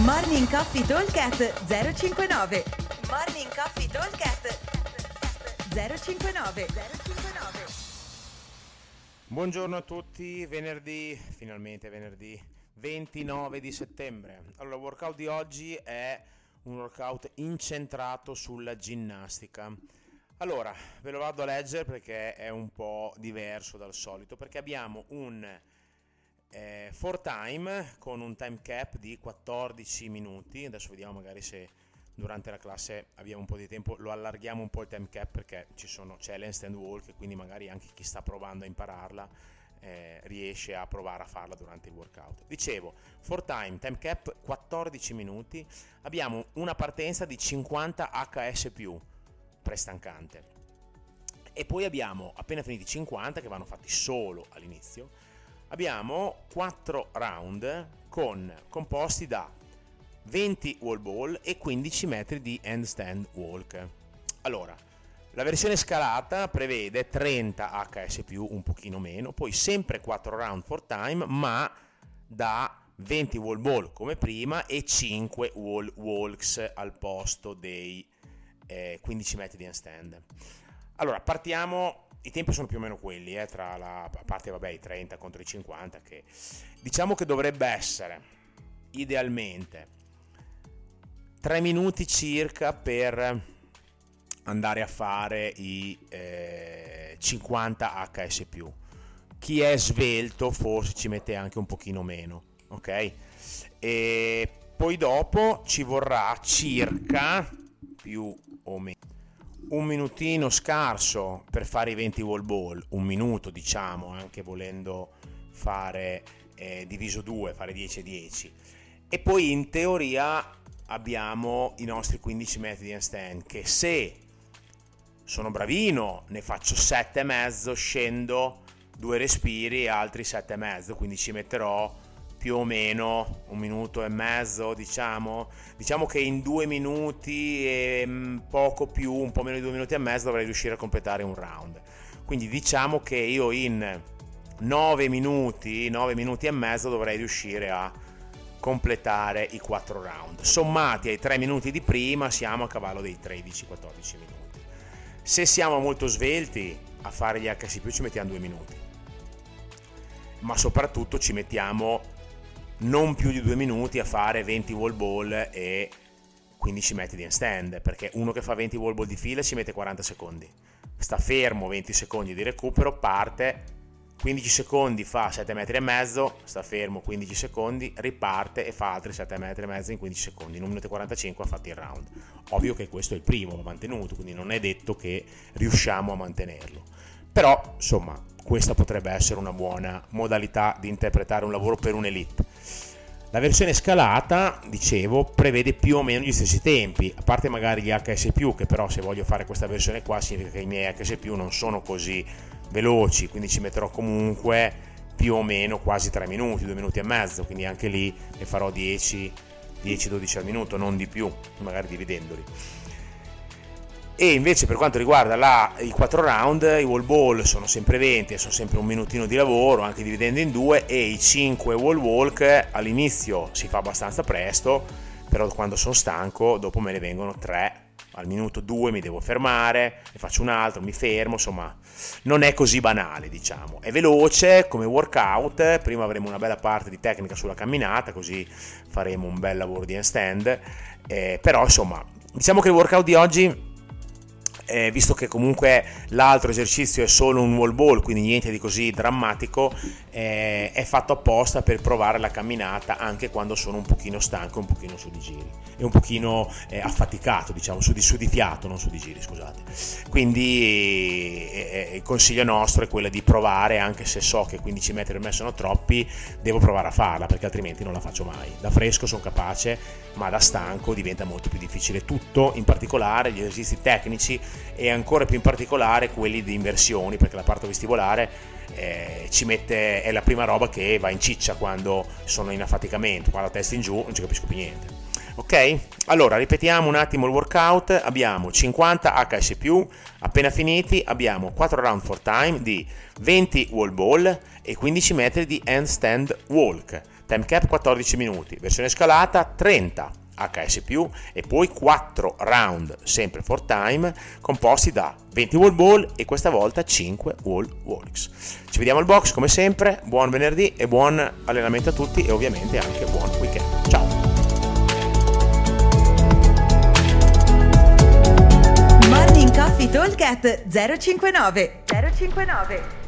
Morning Coffee Talkcast 059 Morning Coffee Talkcast 059 059 Buongiorno a tutti, venerdì, finalmente venerdì 29 di settembre. Allora, il workout di oggi è un workout incentrato sulla ginnastica. Allora, ve lo vado a leggere perché è un po' diverso dal solito, perché abbiamo un eh, for time con un time cap di 14 minuti. Adesso vediamo magari se durante la classe abbiamo un po' di tempo, lo allarghiamo un po' il time cap perché ci sono, c'è l'handstand walk quindi magari anche chi sta provando a impararla eh, riesce a provare a farla durante il workout. Dicevo, for time, time cap 14 minuti, abbiamo una partenza di 50 HS+, prestancante. E poi abbiamo, appena finiti 50, che vanno fatti solo all'inizio, abbiamo 4 round con, composti da 20 wall ball e 15 metri di handstand walk. Allora, la versione scalata prevede 30 HS+, un pochino meno, poi sempre 4 round for time, ma da 20 wall ball come prima e 5 wall walks al posto dei eh, 15 metri di handstand. Allora, partiamo i tempi sono più o meno quelli, eh, tra la a parte vabbè, i 30 contro i 50, che diciamo che dovrebbe essere idealmente 3 minuti circa per andare a fare i eh, 50 HS+. Chi è svelto forse ci mette anche un pochino meno, ok? E poi dopo ci vorrà circa più o meno un minutino scarso per fare i 20 wall ball, un minuto diciamo, anche volendo fare eh, diviso 2, fare 10 e 10. E poi in teoria abbiamo i nostri 15 metri di handstand che se sono bravino ne faccio 7 e mezzo, scendo due respiri e altri 7 e mezzo, quindi ci metterò più o meno un minuto e mezzo, diciamo. Diciamo che in due minuti e mm, poco più, un po' meno di due minuti e mezzo dovrei riuscire a completare un round. Quindi diciamo che io in 9 minuti, 9 minuti e mezzo dovrei riuscire a completare i 4 round. Sommati ai 3 minuti di prima siamo a cavallo dei 13-14 minuti. Se siamo molto svelti a fare gli HC+, ci mettiamo 2 minuti. Ma soprattutto ci mettiamo non più di due minuti a fare 20 wall ball e 15 metri di handstand, perché uno che fa 20 wall ball di fila ci mette 40 secondi. Sta fermo 20 secondi di recupero, parte 15 secondi fa 7 metri e mezzo, sta fermo 15 secondi, riparte e fa altri 7 metri e mezzo in 15 secondi. In 1 minuto e 45 ha fatto il round. Ovvio che questo è il primo, va mantenuto, quindi non è detto che riusciamo a mantenerlo. Però, insomma, questa potrebbe essere una buona modalità di interpretare un lavoro per un'elite. La versione scalata, dicevo, prevede più o meno gli stessi tempi, a parte magari gli HS+, che però se voglio fare questa versione qua significa che i miei HS+, non sono così veloci, quindi ci metterò comunque più o meno quasi 3 minuti, 2 minuti e mezzo, quindi anche lì ne farò 10, 10-12 al minuto, non di più, magari dividendoli e invece per quanto riguarda la, i 4 round i wall ball sono sempre 20 sono sempre un minutino di lavoro anche dividendo in due e i 5 wall walk all'inizio si fa abbastanza presto però quando sono stanco dopo me ne vengono 3 al minuto 2 mi devo fermare ne faccio un altro mi fermo insomma non è così banale diciamo. È veloce come workout prima avremo una bella parte di tecnica sulla camminata così faremo un bel lavoro di handstand eh, però insomma diciamo che il workout di oggi eh, visto che comunque l'altro esercizio è solo un wall ball, quindi niente di così drammatico, eh, è fatto apposta per provare la camminata anche quando sono un pochino stanco, un pochino su di giri e un pochino eh, affaticato, diciamo, su di, su di, fiato, non su di giri, scusate. Quindi eh, eh, il consiglio nostro è quello di provare, anche se so che 15 metri per me sono troppi, devo provare a farla perché altrimenti non la faccio mai. Da fresco sono capace, ma da stanco diventa molto più difficile tutto, in particolare gli esercizi tecnici e ancora più in particolare quelli di inversioni, perché la parte vestibolare eh, mette, è la prima roba che va in ciccia quando sono in affaticamento, quando la testa in giù non ci capisco più niente. Ok? Allora ripetiamo un attimo il workout, abbiamo 50 HS+, appena finiti abbiamo 4 round for time di 20 wall ball e 15 metri di handstand walk time cap 14 minuti, versione scalata 30 HS+, e poi 4 round, sempre for time, composti da 20 wall ball e questa volta 5 wall walks. Ci vediamo al box come sempre, buon venerdì e buon allenamento a tutti e ovviamente anche buon weekend. Ciao! Morning Coffee Talk 059 059